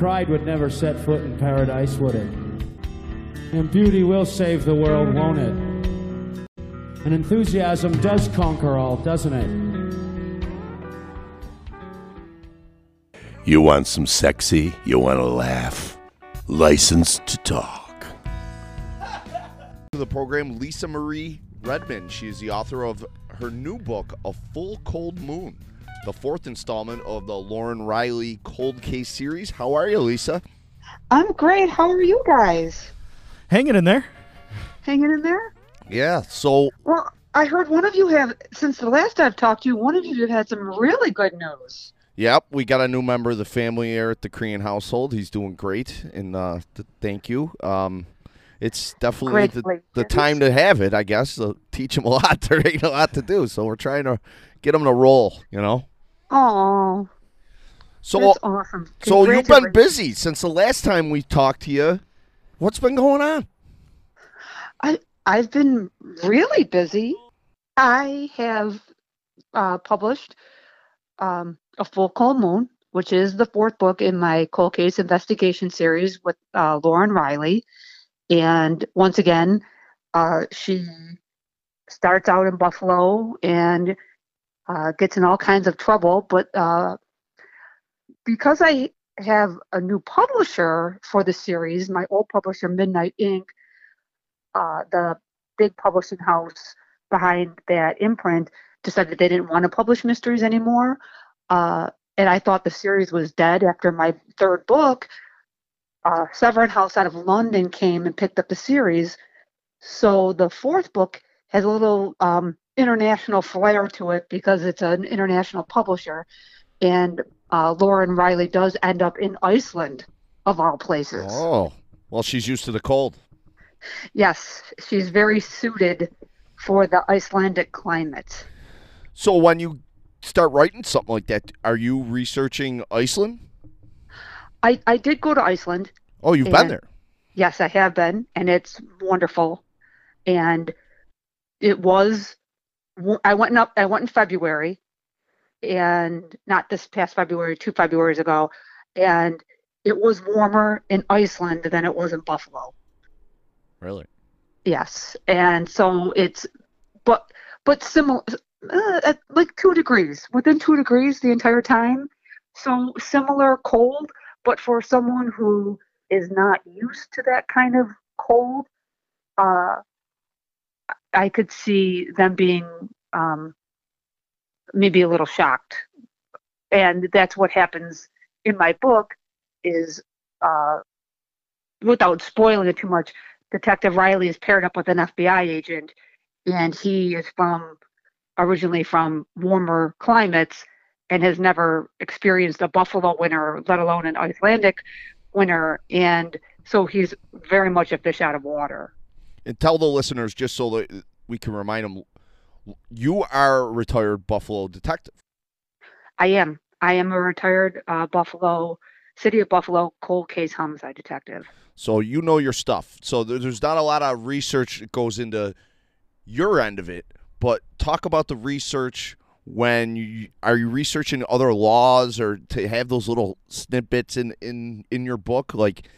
pride would never set foot in paradise, would it? And beauty will save the world, won't it? And enthusiasm does conquer all, doesn't it? You want some sexy? You want to laugh? License to talk. To the program, Lissa Marie Redmond. She is the author of her new book, A Full Cold Moon, the fourth installment of the Lauren Riley Cold Case series. How are you, Lisa? I'm great. How are you guys? Hanging in there. Hanging in there? Yeah. So, Well, I heard one of you have, since the last I've talked to you, one of you have had some really good news. yep, we got a new member of the family here at the Korean household. He's doing great, and uh, th- thank you. Um, it's definitely the, the time to have it, I guess. So teach him a lot. There ain't a lot to do, so we're trying to get him to roll. You know. Oh, So, that's awesome. so you've been busy since the last time we talked to you. What's been going on? I I've been really busy. I have uh, published um, a full cold moon, which is the fourth book in my cold case investigation series with uh, Lauren Riley. And once again, uh, she starts out in Buffalo and uh, gets in all kinds of trouble. But uh, because I have a new publisher for the series, my old publisher, Midnight Ink, uh, the big publishing house behind that imprint decided they didn't want to publish mysteries anymore. Uh, and I thought the series was dead after my third book. Uh, Severn House out of London came and picked up the series. So the fourth book has a little um, international flair to it because it's an international publisher. And uh, Lauren Riley does end up in Iceland, of all places. Oh, well, she's used to the cold. Yes, she's very suited for the Icelandic climate. So when you start writing something like that, are you researching Iceland? I, I did go to Iceland. Oh, you've been there. Yes, I have been, and it's wonderful. And it was, I went up, I went in February, and not this past February, two Februarys ago, and it was warmer in Iceland than it was in Buffalo. Really? Yes, and so it's, but but similar, uh, at like two degrees, within two degrees the entire time. So similar cold, but for someone who is not used to that kind of cold, uh, I could see them being um, maybe a little shocked, and that's what happens in my book. Is uh, without spoiling it too much, Detective Riley is paired up with an FBI agent, and he is from originally from warmer climates and has never experienced a buffalo winter, let alone an Icelandic winter. And so he's very much a fish out of water. And tell the listeners just so that we can remind them, you are a retired Buffalo detective. I am. I am a retired uh, Buffalo, City of Buffalo cold case homicide detective. So you know your stuff. So there's not a lot of research that goes into your end of it, but talk about the research when you are you researching other laws or to have those little snippets in in in your book like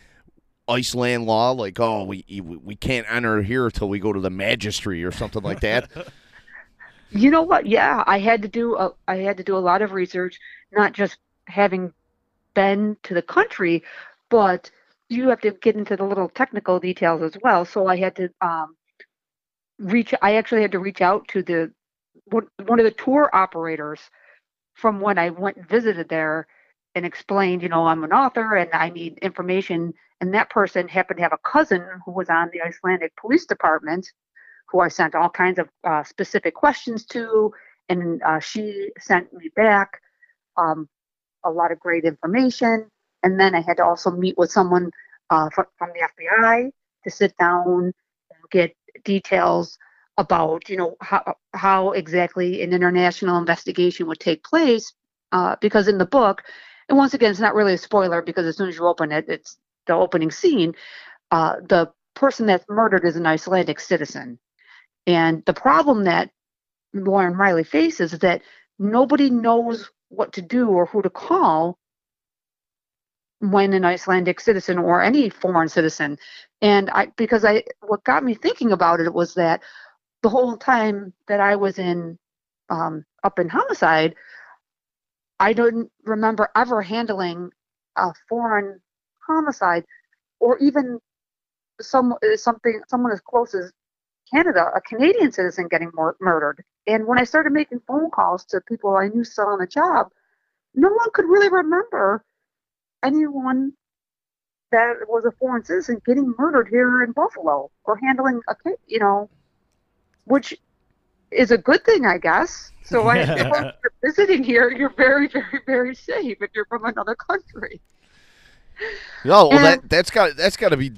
Iceland law like oh we we can't enter here until we go to the magistracy or something like that. You know what? Yeah, I had to do a, I had to do a lot of research, not just having been to the country, but you have to get into the little technical details as well. So I had to um, reach. I actually had to reach out to the one one of the tour operators from when I went and visited there and explained, you know, I'm an author and I need information. And that person happened to have a cousin who was on the Icelandic Police Department who I sent all kinds of uh, specific questions to, and uh, she sent me back um, a lot of great information. And then I had to also meet with someone uh, from, the FBI to sit down and get details about, you know, how how exactly an international investigation would take place. Uh, because in the book, and once again, it's not really a spoiler because as soon as you open it, it's the opening scene. Uh, the person that's murdered is an Icelandic citizen. And the problem that Lauren Riley faces is that nobody knows what to do or who to call when an Icelandic citizen or any foreign citizen. And I because I what got me thinking about it was that the whole time that I was in um, up in homicide, I don't remember ever handling a foreign homicide or even some something someone as close as Canada, a Canadian citizen getting mur- murdered. And when I started making phone calls to people I knew still on the job, no one could really remember anyone that was a foreign citizen getting murdered here in Buffalo or handling a case, you know, which is a good thing, I guess. So I, if you're visiting here, you're very, very, very safe if you're from another country. No, well, And- that that's got that's got to be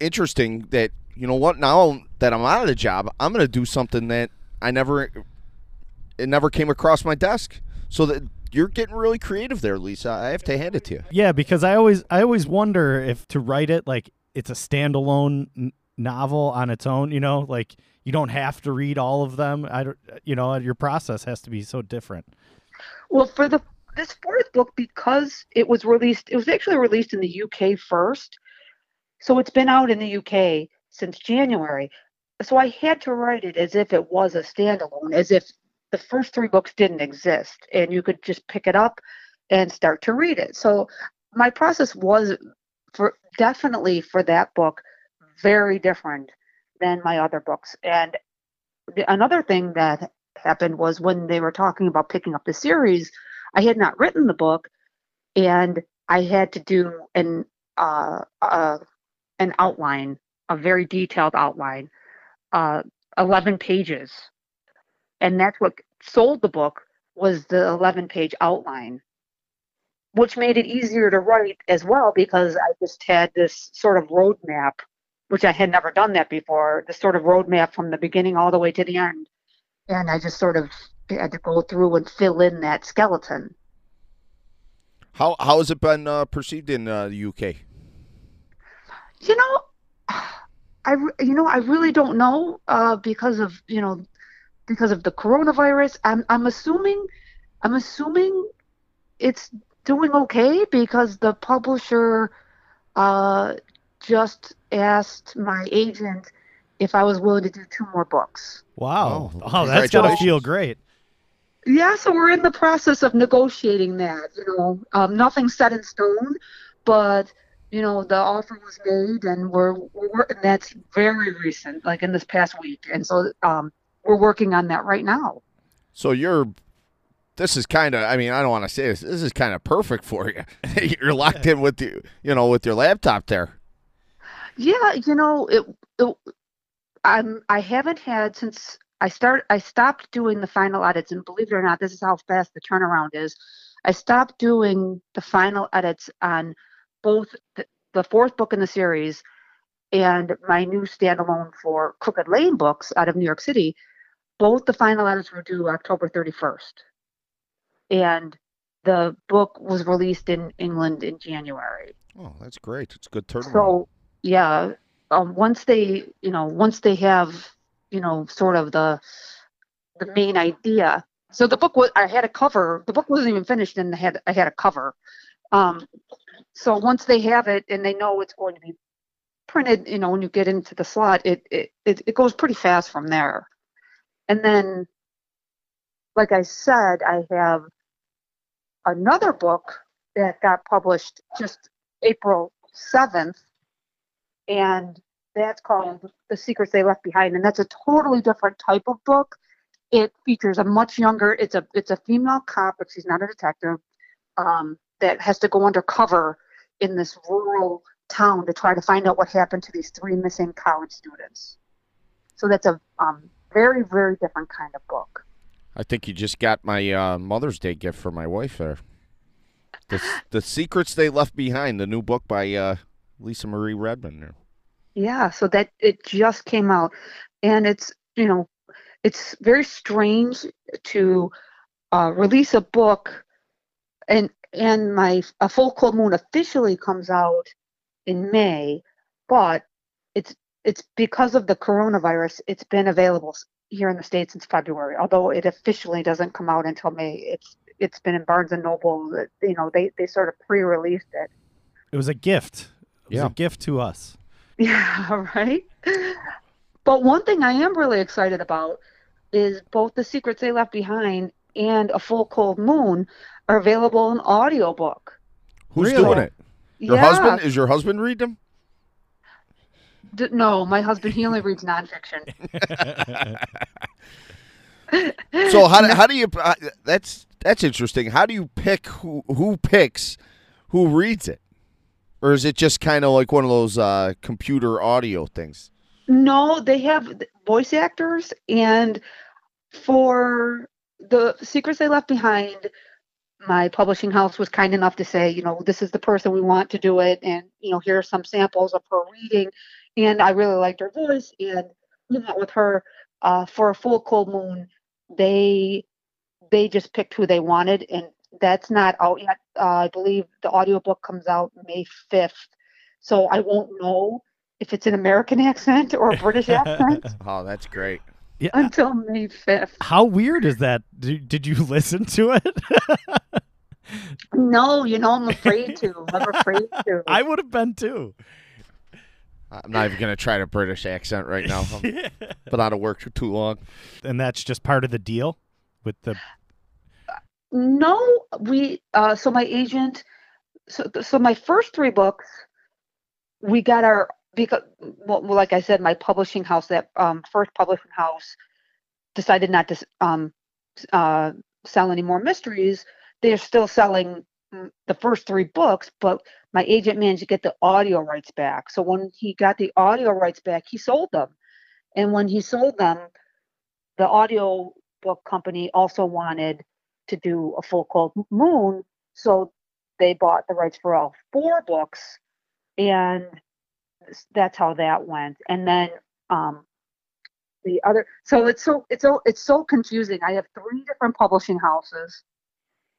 interesting. That you know what? Now that I'm out of the job, I'm going to do something that I never it never came across my desk. So that you're getting really creative there, Lisa. I have to hand it to you. Yeah, because I always I always wonder if to write it like it's a standalone n- novel on its own. You know, like you don't have to read all of them. I don't, you know, your process has to be so different. Well, for the this fourth book, because it was released, it was actually released in the UK first, so it's been out in the UK since January. So I had to write it as if it was a standalone, as if the first three books didn't exist, and you could just pick it up and start to read it. So my process was for definitely for that book very different than my other books. And the, another thing that happened was when they were talking about picking up the series, I had not written the book, and I had to do an uh, uh, an outline, a very detailed outline, uh, eleven pages, and that's what sold the book was the eleven page outline, which made it easier to write as well because I just had this sort of roadmap, which I had never done that before. the sort of roadmap from the beginning all the way to the end and I just sort of had to go through and fill in that skeleton. How how has it been uh, perceived in uh, the UK? You know, I you know I really don't know uh, because of you know because of the coronavirus. I'm I'm assuming I'm assuming it's doing okay because the publisher uh, just asked my agent if I was willing to do two more books. Wow. Oh, Oh, that's gotta feel great. Yeah, so we're in the process of negotiating that. You know, um, nothing's set in stone, but you know the offer was made, and we're we're wor- and that's very recent, like in this past week, and so um, we're working on that right now. So you're. This is kind of. I mean, I don't want to say this. This is kind of perfect for you. you're locked in with you. You know, with your laptop there. Yeah, you know, it, it I'm I haven't had since I start I stopped doing the final edits and believe it or not, this is how fast the turnaround is. I stopped doing the final edits on both the, the fourth book in the series and my new standalone for Crooked Lane books out of New York City. Both the final edits were due October 31st. And the book was released in England in January. Oh, that's great. It's a good turnaround. So yeah, um, once they, you know, once they have, you know, sort of the the main idea. So the book was, I had a cover. The book wasn't even finished, and I had I had a cover. Um, so once they have it and they know it's going to be printed, you know, when you get into the slot, it it it, it goes pretty fast from there. And then, like I said, I have another book that got published just April 7th, and that's called The Secrets They Left Behind, and that's a totally different type of book. It features a much younger, it's a it's a female cop, but she's not a detective, um, that has to go undercover in this rural town to try to find out what happened to these three missing college students. So that's a um, very, very different kind of book. I think you just got my uh, Mother's Day gift for my wife there. The the secrets they left behind, the new book by uh, Lissa Marie Redmond. There. Yeah, so that it just came out, and it's you know, it's very strange to uh, release a book, and and my a full cold moon officially comes out in May, but it's it's because of the coronavirus. It's been available here in the states since February, although it officially doesn't come out until May. It's it's been in Barnes and Noble. that, You know, they they sort of pre-released it. It was a gift. It was Yeah. a gift to us. Yeah, right. But one thing I am really excited about is both The Secrets They Left Behind and A Full Cold Moon are available in audiobook. Who's Really? doing it? Your yeah. husband? Is your husband read them? D- no, my husband he only reads nonfiction. So how do, how do you? Uh, that's that's interesting. How do you pick who who picks who reads it, or is it just kind of like one of those uh, computer audio things? No, they have voice actors, and for the secrets they left behind, my publishing house was kind enough to say, you know, this is the person we want to do it, and you know, here are some samples of her reading, and I really liked her voice, and we went with her uh, for a full cold moon. They they just picked who they wanted, and that's not out yet. Uh, I believe the audiobook comes out May fifth, so I won't know if it's an American accent or a British accent Oh, that's great. Yeah. until May 5th. How weird is that? Did, did you listen to it? No, you know, I'm afraid to. I'm afraid to. I would have been too. I'm not even gonna try the British accent right now. But I've been out of work for too long. And that's just part of the deal with the. No, we, uh, so my agent, so, so my first three books, we got our, because, well, like I said, my publishing house, that um, first publishing house decided not to um, uh, sell any more mysteries. They're still selling the first three books, but my agent managed to get the audio rights back. So when he got the audio rights back, he sold them. And when he sold them, the audio book company also wanted to do a full cold moon. So they bought the rights for all four books. And that's how that went. And then um, the other, so it's so, it's so, it's so confusing. I have three different publishing houses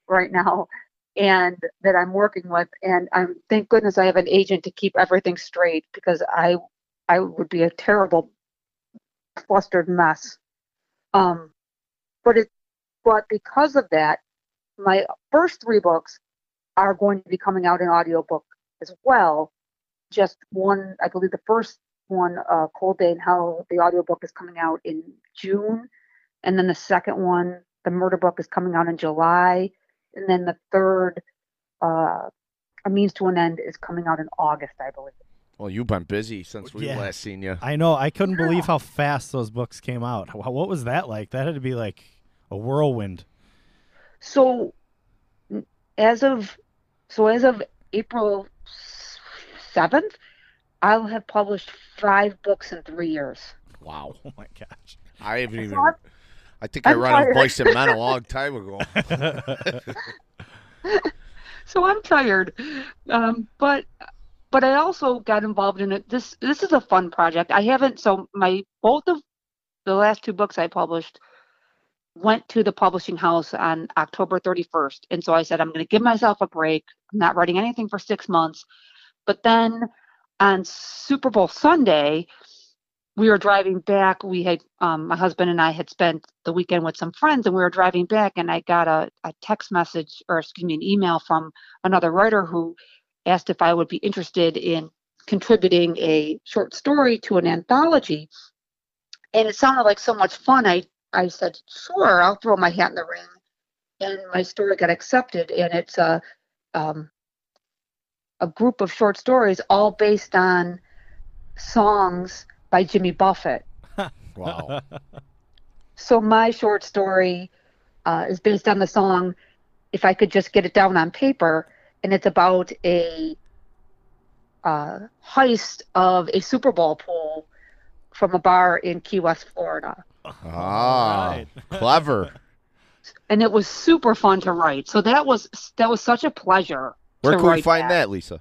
right now and that I'm working with. And I'm, thank goodness I have an agent to keep everything straight because I, I would be a terrible flustered mess. Um, but it, but because of that, my first three books are going to be coming out in audiobook as well. Just one, I believe the first one, uh, Cold Day in Hell, the audiobook is coming out in June. And then the second one, the murder book, is coming out in July. And then the third, uh, A Means to an End, is coming out in August, I believe. Well, you've been busy since we Yeah. last seen you. I know. I couldn't believe how fast those books came out. What was that like? That had to be like a whirlwind. So, as of so as of April seventh, I'll have published five books in three years. Wow. Oh my gosh. I haven't even. I'm- I think I I'm ran off tired. Boyce and Men a long time ago. So I'm tired, um, but but I also got involved in it. This this is a fun project. I haven't so my both of the last two books I published went to the publishing house on October 31st, and so I said I'm going to give myself a break. I'm not writing anything for six months. But then on Super Bowl Sunday, we were driving back. We had um, my husband and I had spent the weekend with some friends, and we were driving back, and I got a, a text message or excuse me, an email from another writer who asked if I would be interested in contributing a short story to an anthology. And it sounded like so much fun. I I said, sure, I'll throw my hat in the ring. And my story got accepted, and it's a um, a group of short stories, all based on songs by Jimmy Buffett. Wow. So my short story uh, is based on the song "If I Could Just Get It Down on Paper," and it's about a uh, heist of a Super Bowl pool from a bar in Key West, Florida. Ah, Alright. clever. And it was super fun to write. So that was that was such a pleasure. Where to can we write find that, Lisa?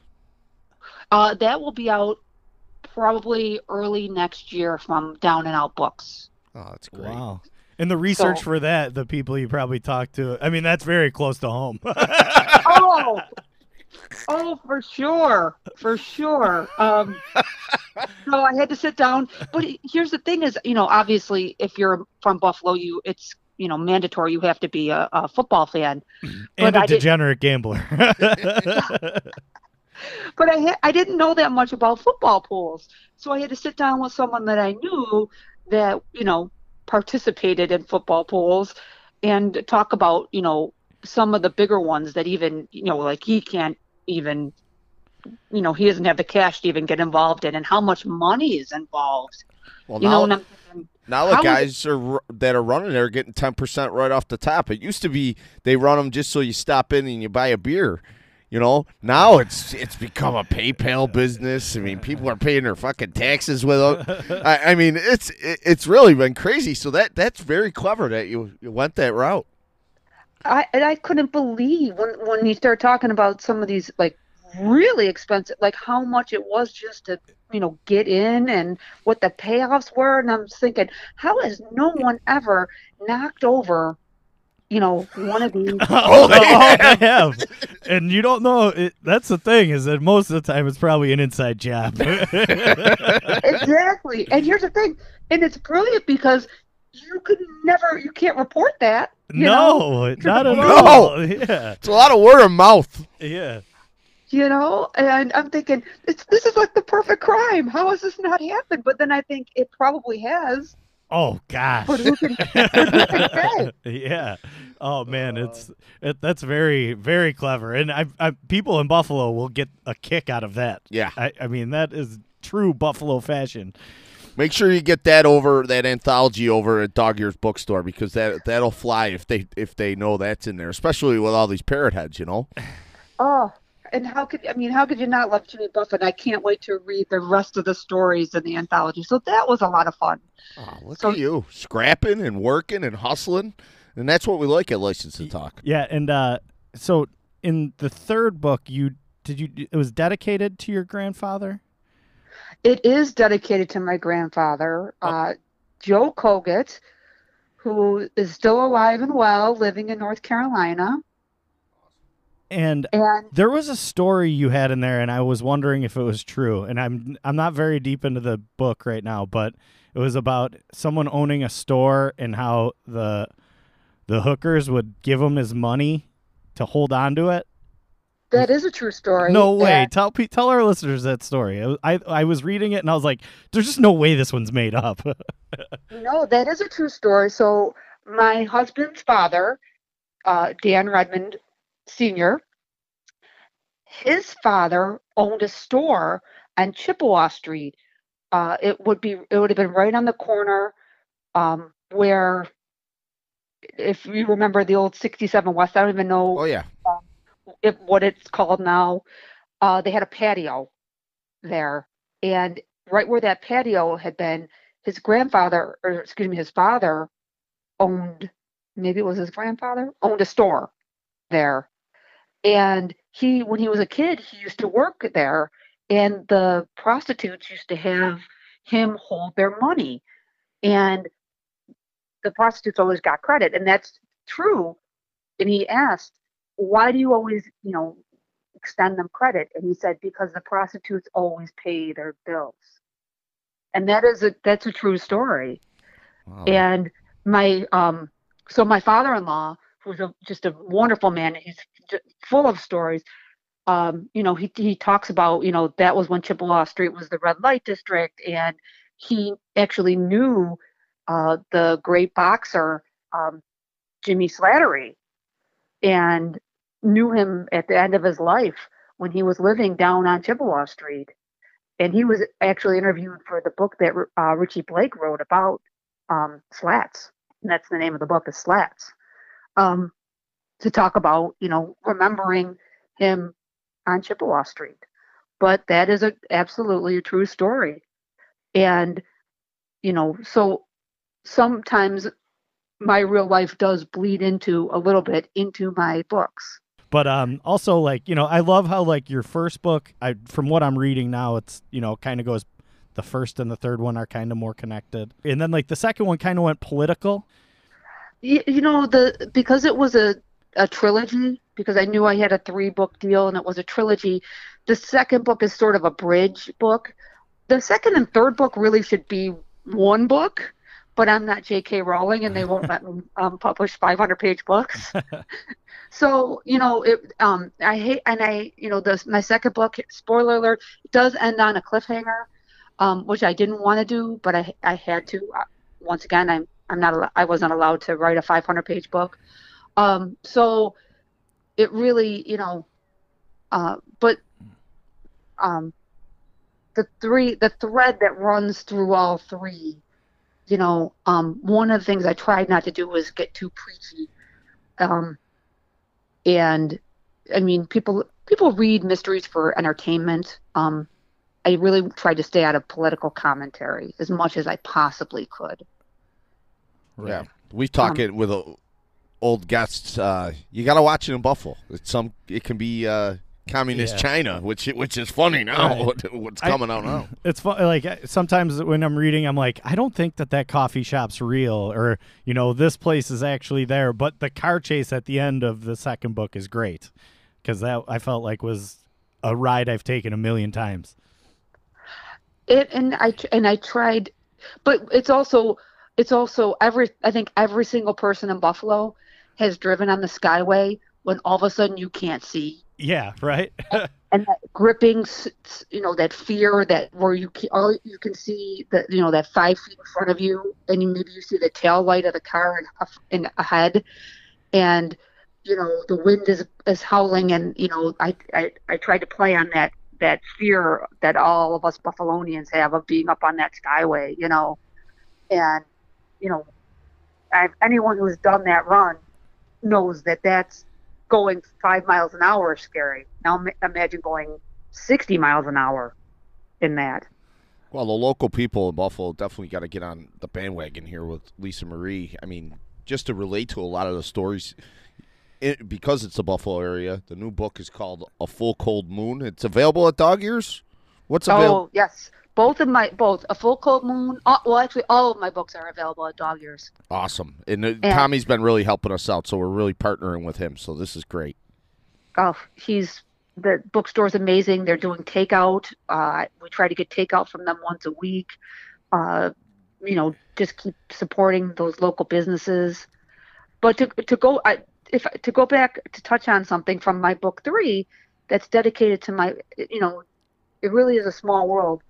Uh, that will be out probably early next year from Down and Out Books. Oh, that's great. Wow. And the research So- for that, the people you probably talked to, I mean, that's very close to home. oh, oh, for sure, for sure. Um, so I had to sit down. But here's the thing: is you know, obviously, if you're from Buffalo, you it's you know mandatory. You have to be a, a football fan. and But a I degenerate gambler. but I ha- I didn't know that much about football pools, so I had to sit down with someone that I knew that you know participated in football pools and talk about you know some of the bigger ones that even you know like he can't even you know he doesn't have the cash to even get involved in and how much money is involved Well, you now, know thinking, now the guys are that are running there are getting ten percent right off the top. It used to be they run them just so you stop in and you buy a beer. You know, now it's it's become a PayPal business. I mean, people are paying their fucking taxes with them. I, I mean, it's it, it's really been crazy. So that that's very clever that you, you went that route. I and I couldn't believe when when you start talking about some of these like really expensive like how much it was just to you know get in and what the payoffs were and I'm thinking how has no one ever knocked over you know one of these Oh, they Oh, have. And you don't know. It, that's the thing is that most of the time it's probably an inside job. exactly and here's the thing and it's brilliant because you could never you can't report that you know no, not at No. all. Yeah, It's a lot of word of mouth. yeah. You know and i'm thinking it's, this is like the perfect crime how has this not happened but then i think it probably has Oh gosh. but who can, who can yeah. Oh man, it's it, that's very very clever, and I, I people in Buffalo will get a kick out of that. Yeah. I, I mean that is true Buffalo fashion. Make sure you get that over that anthology over at Dog Ears Bookstore because that that'll fly if they if they know that's in there, especially with all these parrot heads. You know. Oh, and how could I mean? How could you not love Jimmy Buffett? I can't wait to read the rest of the stories in the anthology. So that was a lot of fun. Oh, look So- at you scrapping and working and hustling, and that's what we like at License to Talk. Yeah, and uh, so in the third book, you did you it was dedicated to your grandfather. It is dedicated to my grandfather, uh, Joe Kogut, who is still alive and well, living in North Carolina. And And there was a story you had in there, and I was wondering if it was true. And I'm I'm not very deep into the book right now, but it was about someone owning a store and how the the hookers would give him his money to hold on to it. that is a true story. No way! And- Tell tell our listeners that story. I, I I was reading it and I was like, "There's just no way this one's made up." No, that is a true story. So my husband's father, uh, Dan Redmond Sr., his father owned a store on Chippewa Street. Uh, it would be it would have been right on the corner um, where, if you remember the old 67 West, I don't even know Oh yeah, if, what it's called now. Uh, they had a patio there, and right where that patio had been, his grandfather, or excuse me, his father owned. Maybe it was his grandfather owned a store there, and he, when he was a kid, he used to work there, and the prostitutes used to have him hold their money, and the prostitutes always got credit, and that's true. And he asked, why do you always, you know, extend them credit? And he said, because the prostitutes always pay their bills. And that is a that's a true story. Wow. And my um so my father-in-law, who's a, just a wonderful man, he's full of stories. Um, you know, he he talks about, you know, that was when Chippewa Street was the red light district and he actually knew uh, the great boxer um, Jimmy Slattery and knew him at the end of his life when he was living down on Chippewa Street. And he was actually interviewed for the book that uh, Richie Blake wrote about um, slats. And that's the name of the book is Slats. Um, to talk about, you know, remembering him on Chippewa Street. But that is a absolutely a true story. And, you know, so sometimes my real life does bleed into a little bit into my books. But um, also like you know, I love how like your first book. I from what I'm reading now, it's you know kind of goes. The first and the third one are kind of more connected, and then like the second one kind of went political. you, you know the because it was a a trilogy because I knew I had a three book deal and it was a trilogy. The second book is sort of a bridge book. The second and third book really should be one book, but I'm not J.K. Rowling, and they won't let me um, publish 500 page books. so you know, it. Um, I hate, and I, you know, the my second book, spoiler alert, does end on a cliffhanger, um, which I didn't want to do, but I I had to. Uh, once again, I'm I'm not I wasn't allowed to write a 500 page book. Um, so it really, you know, uh, but um, the three the thread that runs through all three you know um, one of the things i tried not to do was get too preachy. Um, and i mean people people read mysteries for entertainment. Um, i really tried to stay out of political commentary as much as i possibly could. Yeah, we talk it with uh, old guests. Uh, you got to watch it in Buffalo. It's some. It can be uh, communist Yeah. China, which which is funny now. Right. what- What's I- coming out now? It's fun. Like sometimes when I'm reading, I'm like, I don't think that that coffee shop's real, or you know, this place is actually there. But the car chase at the end of the second book is great because that I felt like was a ride I've taken a million times. it and i and i tried but it's also it's also every i think every single person in buffalo has driven on the skyway when all of a sudden you can't see. Yeah, right. and that gripping you know that fear that where you can all you can see that you know that five feet in front of you and you, maybe you see the tail light of the car in, in ahead and you know the wind is is howling and you know I, I i tried to play on that that fear that all of us buffalonians have of being up on that skyway you know. And you know I, anyone who's done that run knows that that's going five miles an hour is scary. Now imagine going 60 miles an hour in that. Well, the local people in Buffalo definitely got to get on the bandwagon here with Lissa Marie. I mean, just to relate to a lot of the stories, it, because it's the Buffalo area. The new book is called A Full Cold Moon. It's available at Dog Ears. What's available? Oh yes, both of my both a full cold moon. Uh, well, actually, all of my books are available at Dog Ears. Awesome. And uh, Yeah. Tommy's been really helping us out, so we're really partnering with him. So this is great. Oh, he's the bookstore's amazing. They're doing takeout. Uh, we try to get takeout from them once a week. Uh, you know, just keep supporting those local businesses. But to to go, I, if to go back to touch on something from my book three, that's dedicated to my, you know, it really is a small world.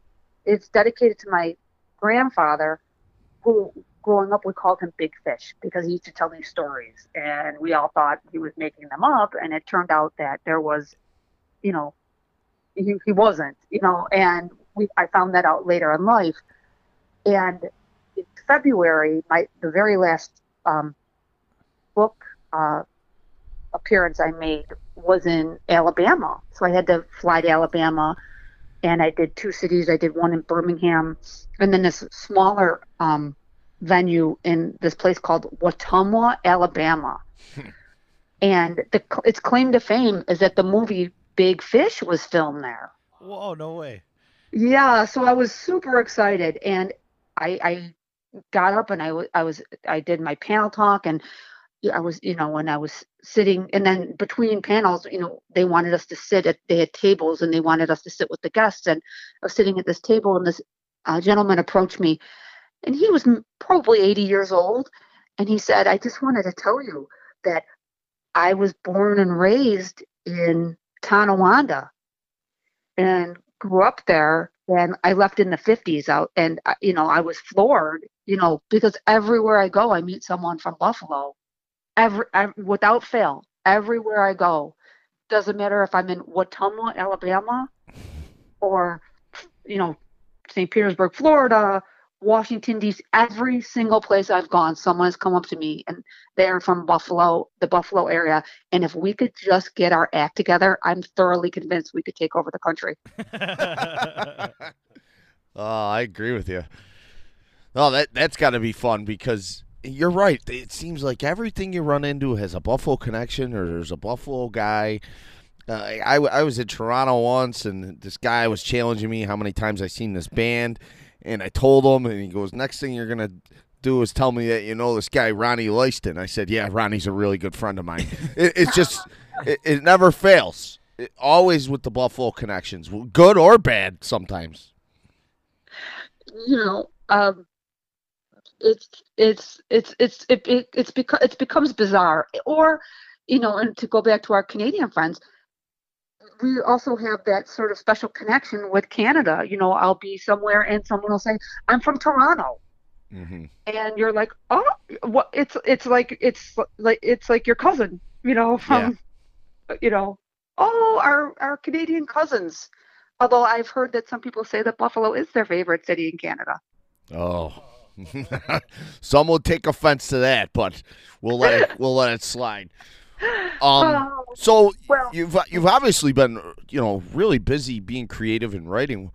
It's dedicated to my grandfather, who growing up we called him Big Fish because he used to tell these stories, and we all thought he was making them up, and it turned out that there was, you know, he, he wasn't, you know, and we I found that out later in life, and in February, my the very last um, book uh, appearance I made was in Alabama, so I had to fly to Alabama, and I did two cities. I did one in Birmingham, and then this smaller um, venue in this place called Wetumpka, Alabama. and the, its claim to fame is that the movie Big Fish was filmed there. Whoa, no way. Yeah, so I was super excited, and I, I got up and I I was I did my panel talk, and I was you know when I was sitting, and then between panels, you know, they wanted us to sit at they had tables, and they wanted us to sit with the guests, and I was sitting at this table, and this uh, gentleman approached me, and he was probably 80 years old, and he said, "I just wanted to tell you that I was born and raised in Tonawanda, and grew up there and I left in the 50s out and you know I was floored you know because everywhere I go I meet someone from Buffalo every, ev without fail everywhere I go doesn't matter if I'm in Wetumpka Alabama or you know St. Petersburg Florida Washington D.C. every single place I've gone someone has come up to me and they're from Buffalo the Buffalo area and if we could just get our act together I'm thoroughly convinced we could take over the country Oh, I agree with you. Oh, that that's got to be fun because you're right. It seems like everything you run into has a Buffalo connection or there's a Buffalo guy. Uh, I, I was in Toronto once, and this guy was challenging me how many times I've seen this band, and I told him, and he goes, "Next thing you're gonna do is tell me that you know this guy Ronnie Leiston." I said, "Yeah, Ronnie's a really good friend of mine." it, it's just, it, it never fails. It, always with the Buffalo connections, good or bad, sometimes. you know, um, it's it's it's it's it, it it's because it becomes bizarre. Or you know and to go back to our canadian friends we also have that sort of special connection with canada. You know i'll be somewhere and someone will say i'm from toronto. Mm-hmm. and you're like oh what? It's it's like it's like it's like your cousin you know from you know oh our our canadian cousins. Although i've heard that some people say that buffalo is their favorite city in canada. Oh. Some will take offense to that, but we'll let it we'll let it slide. Um Oh, so well- you've you've obviously been you know really busy being creative and writing.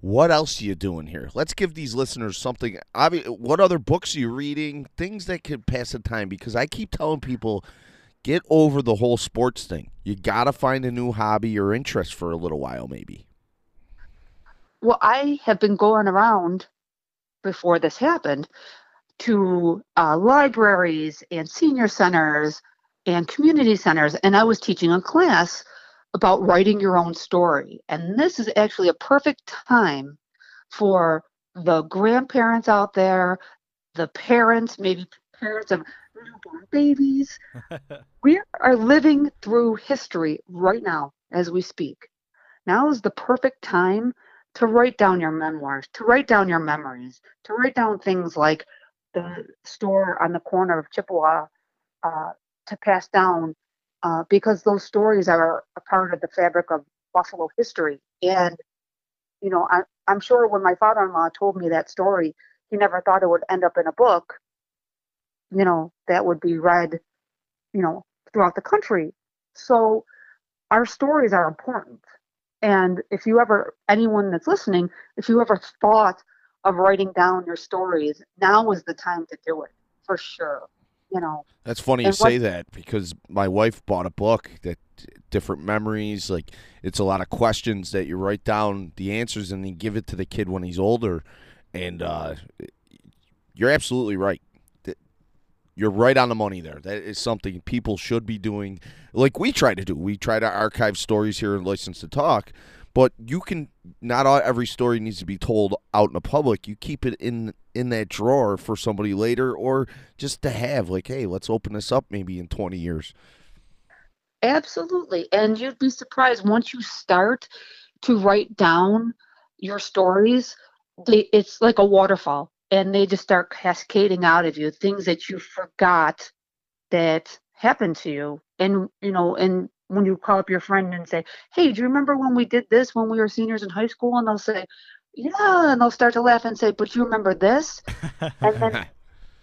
What else are you doing here? Let's give these listeners something. What other books are you reading? Things that could pass the time because I keep telling people get over the whole sports thing. You got to find a new hobby or interest for a little while maybe. well i have been going around before this happened to uh, libraries and senior centers and community centers and i was teaching a class about writing your own story. And this is actually a perfect time for the grandparents out there the parents maybe parents of newborn babies. We are living through history right now as we speak. Now is the perfect time to write down your memoirs, to write down your memories, to write down things like the store on the corner of Chippewa uh, to pass down, uh, because those stories are a part of the fabric of Buffalo history. And, you know, I, I'm sure when my father in law told me that story, he never thought it would end up in a book, you know, that would be read, you know, throughout the country. So our stories are important. And if you ever, anyone that's listening, if you ever thought of writing down your stories, now is the time to do it for sure. You know, That's funny And you say that because my wife bought a book that different memories, like it's a lot of questions that you write down the answers and then give it to the kid when he's older. And uh, you're absolutely right. You're right on the money there. That is something people should be doing, like we try to do. We try to archive stories here and License to Talk, but you can not all, every story needs to be told out in the public. You keep it in in that drawer for somebody later, or just to have like, hey, let's open this up maybe in twenty years. absolutely. And you'd be surprised once you start to write down your stories, they, it's like a waterfall and they just start cascading out of you things that you forgot that happened to you. And, you know, and when you call up your friend and say, Hey, do you remember when we did this when we were seniors in high school? And they'll say, Yeah. And they'll start to laugh and say, But you remember this? And then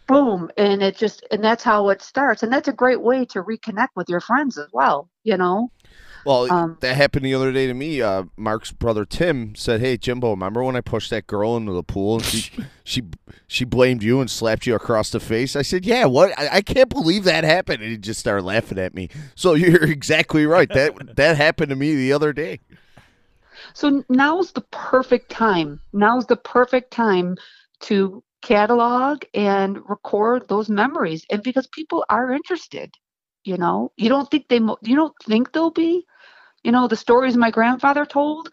boom. And it just, and that's how it starts. And that's a great way to reconnect with your friends as well, you know? Well, Um, that happened the other day to me. Uh, Mark's brother Tim said, "Hey Jimbo, remember when I pushed that girl into the pool and she she she blamed you and slapped you across the face?" I said, "Yeah, what? I, I can't believe that happened." And he just started laughing at me. So you're exactly right. That that happened to me the other day. So now's the perfect time. Now's the perfect time to catalog and record those memories. And because people are interested, you know, you don't think they, mo- you don't think they'll be, you know, the stories my grandfather told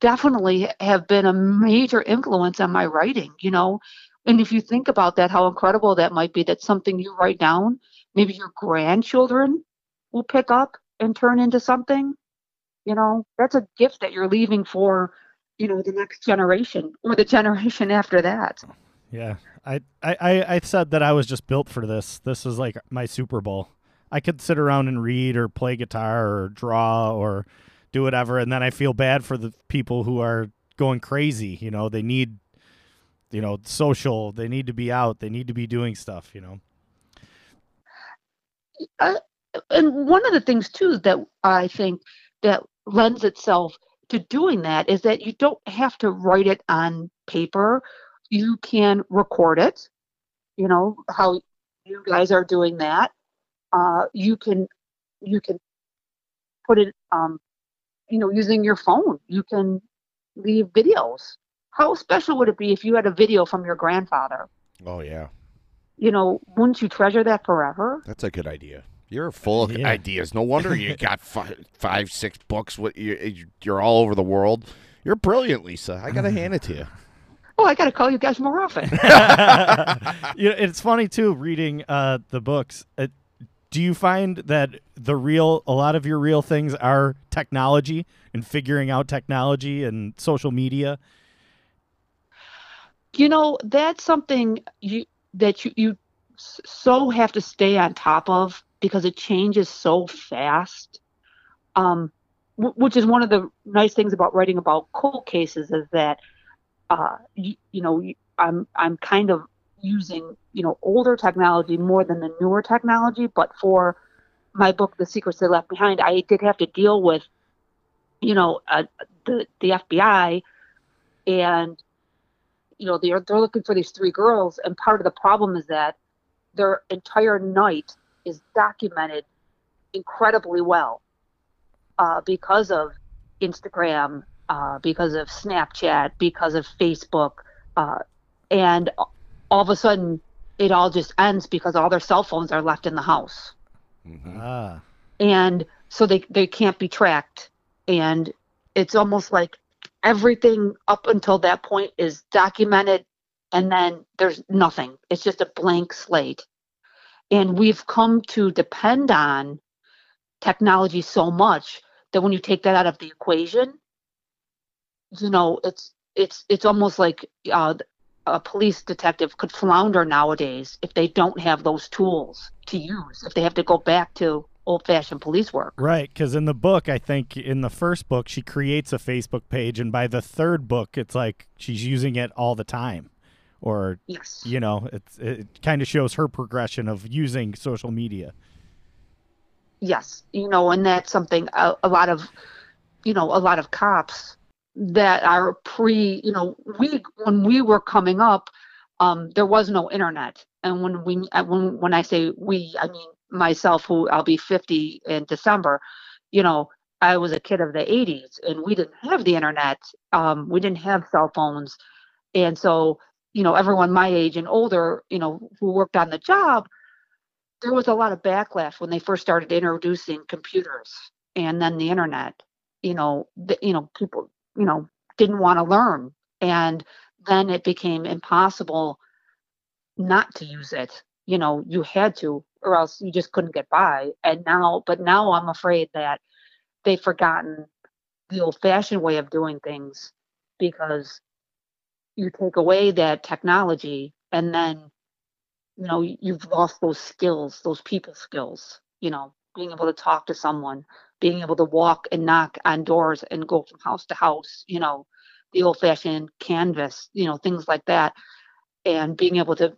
definitely have been a major influence on my writing, you know. And if you think about that, how incredible that might be that something you write down, maybe your grandchildren will pick up and turn into something you know that's a gift that you're leaving for you know the next generation or the generation after that Yeah, I, I, I said that I was just built for this. This is like my Super Bowl. I could sit around and read or play guitar or draw or do whatever, and then I feel bad for the people who are going crazy. You know, they need, you know, social. They need to be out. They need to be doing stuff. You know. Uh, and one of the things too that i think that lends itself to doing that is that you don't have to write it on paper you can record it you know how you guys are doing that uh, you can you can put it um, you know using your phone you can leave videos how special would it be if you had a video from your grandfather Oh yeah, you know wouldn't you treasure that forever that's a good idea. You're full of Yeah. ideas. No wonder you got five, five six books. What you you're all over the world. You're brilliant, Lisa. I gotta hand it to you. oh, I got to call you guys more often. you know, it's funny too reading uh, the books. Uh, do you find that the real, a lot of your real things are technology and figuring out technology and social media? you know, that's something you that you you so have to stay on top of because it changes so fast. Um, w- which is one of the nice things about writing about cold cases is that, uh, you, you know, I'm I'm kind of using you know older technology more than the newer technology. But for my book, The Secrets They Left Behind, I did have to deal with, you know, uh, the the FBI, and you know they're they're looking for these three girls, and part of the problem is that their entire night is documented incredibly well uh, because of Instagram, uh, because of Snapchat, because of Facebook, uh, and all of a sudden it all just ends because all their cell phones are left in the house, Ah, and so they they can't be tracked, and it's almost like everything up until that point is documented, and then there's nothing. It's just a blank slate, and we've come to depend on technology so much that when you take that out of the equation, you know, it's it's it's almost like uh, a police detective could flounder nowadays if they don't have those tools to use. If they have to go back to old-fashioned police work. right. Because in the book, I think in the first book, she creates a Facebook page, and by the third book, it's like she's using it all the time, or Yes. you know, it's it kind of shows her progression of using social media. Yes. You know, and that's something a, a lot of, you know, a lot of cops that are pre, you know, we when we were coming up, um, there was no internet, and when we uh, when when I say we, I mean myself, who I'll be 50 in December. You know, I was a kid of the 80s, and we didn't have the internet. Um, we didn't have cell phones, and so you know, everyone my age and older, you know, who worked on the job, there was a lot of backlash when they first started introducing computers and then the internet. You know, the, you know, people, you know, didn't want to learn, and then it became impossible not to use it. You know, you had to, or else you just couldn't get by. And now, but now I'm afraid that they've forgotten the old-fashioned way of doing things because you take away that technology and then you know you've lost those skills those people skills you know being able to talk to someone being able to walk and knock on doors and go from house to house you know the old fashioned canvas you know things like that. And being able to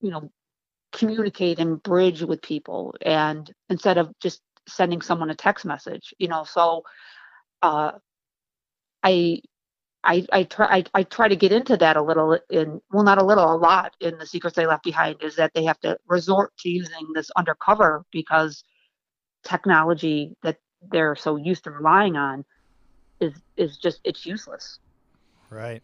you know communicate and bridge with people and instead of just sending someone a text message you know. So uh i I, I try I, I try to get into that a little in well not a little a lot in the secrets they left behind is that they have to resort to using this undercover because technology that they're so used to relying on is is just it's useless. Right.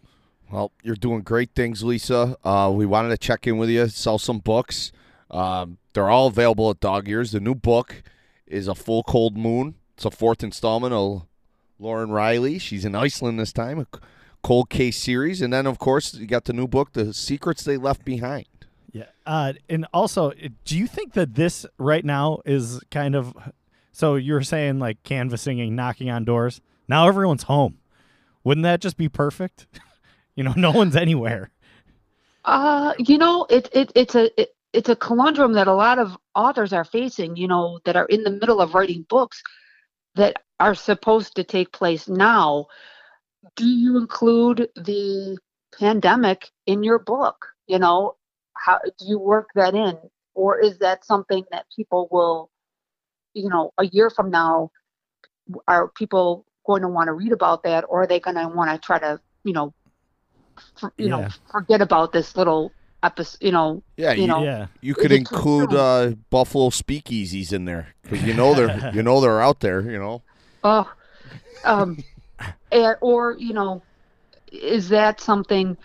Well, you're doing great things, Lissa. Uh, we wanted to check in with you, sell some books. Um, they're all available at Dog Ears. The new book is A Full Cold Moon. It's a fourth installment of Lauren Riley. She's in Iceland this time, a c- cold case series. And then, of course, you got the new book, The Secrets They Left Behind. Yeah. Uh, and also, do you think that this right now is kind of so you're saying like canvassing and knocking on doors? Now everyone's home. Wouldn't that just be perfect? you know, no one's anywhere. Uh, you know, it, it it's a it, it's a conundrum that a lot of authors are facing. You know, that are in the middle of writing books that are supposed to take place now. Do you include the pandemic in your book? You know, how do you work that in, or is that something that people will, you know, a year from now, are people going to want to read about that, or are they going to want to try to, you know, for, you Yeah. know, forget about this little episode, you know, Yeah, you you, know, Yeah. you could Is include uh, Buffalo speakeasies in there because you know they're you know they're out there. You know. Oh, um, and, or you know, is that something?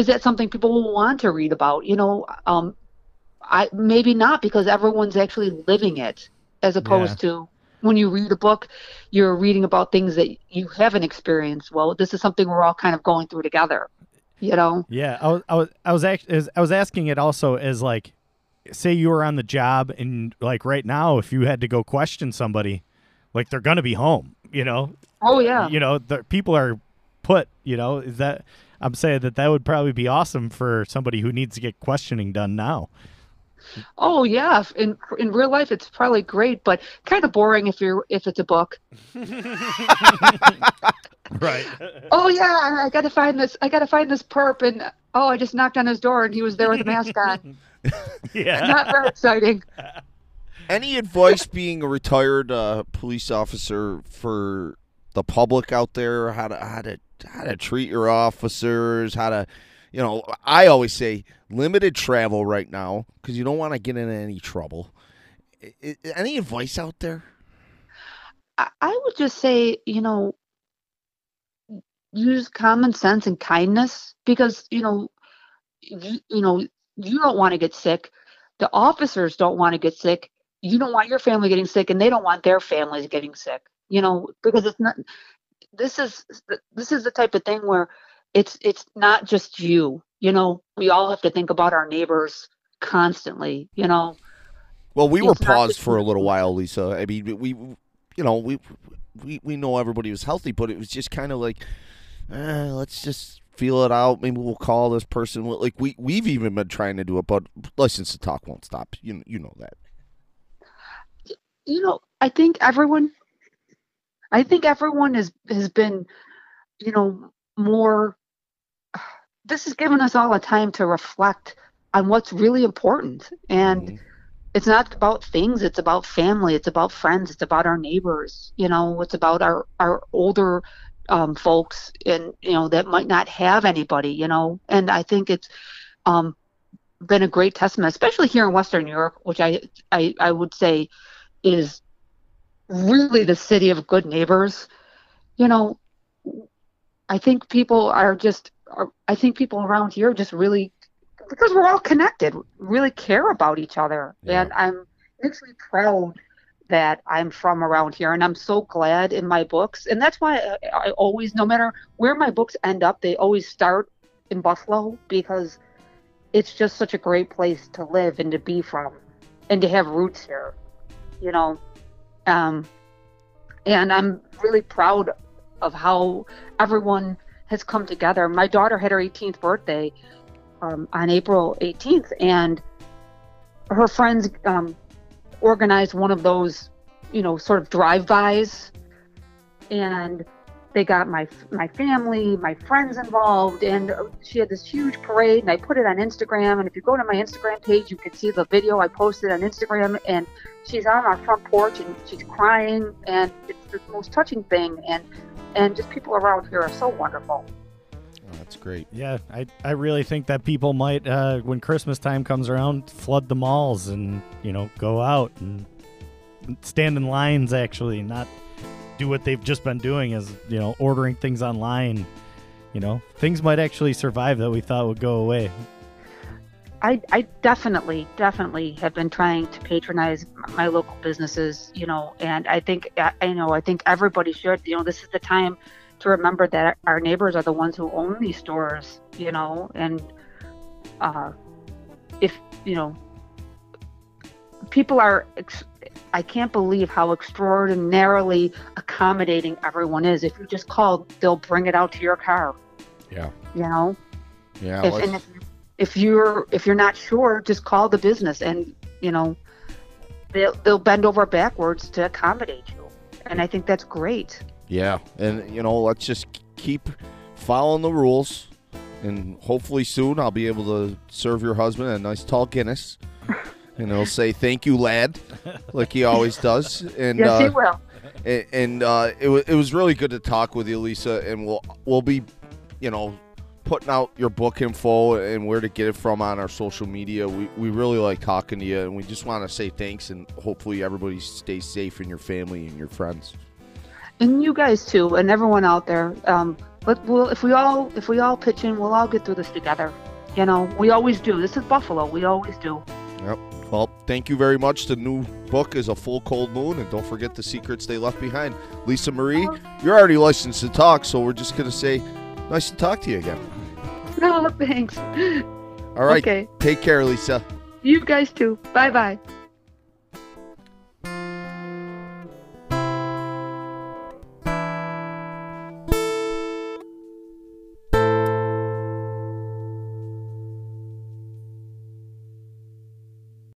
Is that something people will want to read about? You know, um, I maybe not because everyone's actually living it, as opposed to when you read a book, you're reading about things that you haven't experienced. Well, this is something we're all kind of going through together. You know. Yeah, I was I was I was act- I was asking it also as like, say you were on the job and like right now, if you had to go question somebody, like they're gonna be home, you know. Oh yeah. You know, the people are put. You know, is that I'm saying that that would probably be awesome for somebody who needs to get questioning done now. Oh yeah. In in real life, it's probably great, but kind of boring if you're if it's a book. Right. Oh yeah, I got to find this. I got to find this perp, and oh, I just knocked on his door, and he was there with a mask on. yeah. Not very exciting. Any advice being a retired uh, police officer for the public out there? How to how to how to treat your officers? How to, you know, I always say limited travel right now because you don't want to get into any trouble. Any advice out there? I, I would just say, you know, use common sense and kindness because you know, you, you know, you don't want to get sick. The officers don't want to get sick. You don't want your family getting sick, and they don't want their families getting sick. You know, because it's not. This is this is the type of thing where it's it's not just you. You know, we all have to think about our neighbors constantly. You know. Well, we were It's not paused just- for a little while, Lissa. I mean, we, you know, we we we know everybody was healthy, but it was just kind of like, eh, let's just feel it out. Maybe we'll call this person. Like we we've even been trying to do it, but license to talk won't stop. You you know that. you know, I think everyone, I think everyone has has been, you know, more. This has given us all a time to reflect on what's really important, and Mhm. it's not about things. It's about family. It's about friends. It's about our neighbors. You know, it's about our our older um, folks, and you know that might not have anybody. You know, and I think it's um, been a great testament, especially here in Western New York, which I I, I would say is really the city of good neighbors. You know, I think people are just, are, I think people around here just really, because we're all connected, really care about each other. Yeah. And I'm actually proud that I'm from around here. And I'm so glad in my books. And that's why I, I always, no matter where my books end up, they always start in Buffalo because it's just such a great place to live and to be from and to have roots here you know um, and i'm really proud of how everyone has come together. My daughter had her 18th birthday um, on april 18th and her friends um, organized one of those you know sort of drive-bys. And they got my my family, my friends involved, and she had this huge parade. And I put it on Instagram. And if you go to my Instagram page, you can see the video I posted on Instagram. And she's on our front porch and she's crying, and it's the most touching thing. And and just people around here are so wonderful. Oh, that's great. Yeah, I, I really think that people might, uh, when Christmas time comes around, flood the malls and, you know, go out and stand in lines, actually, not do what they've just been doing is, you know, ordering things online. You know, things might actually survive that we thought would go away. I, I definitely, definitely have been trying to patronize my local businesses, you know, and I think, I know, I think everybody should, you know, this is the time to remember that our neighbors are the ones who own these stores, you know, and uh, if, you know, people are, ex- I can't believe how extraordinarily accommodating everyone is. If you just call, they'll bring it out to your car, Yeah. you know? Yeah. if, and if, if you're if you're not sure just call the business and you know they'll, they'll bend over backwards to accommodate you and i think that's great Yeah, and you know, let's just keep following the rules, and hopefully soon I'll be able to serve your husband a nice tall Guinness, and he'll say thank you, lad, like he always does. And yes uh, he will and, and uh, it was it was really good to talk with you, Lissa, and we'll we'll be, you know, putting out your book info and where to get it from on our social media. We we really like talking to you, and we just want to say thanks, and hopefully everybody stays safe and your family and your friends. and you guys too and everyone out there um but we'll if we all if we all pitch in we'll all get through this together you know we always do this is buffalo we always do Yep. Well, thank you very much. The new book is A Full Cold Moon, and don't forget the secrets they left behind. Lissa Marie, you're already licensed to talk, so we're just going to say nice to talk to you again. No, oh, thanks. All right. Okay. Take care, Lissa. You guys too. Bye bye.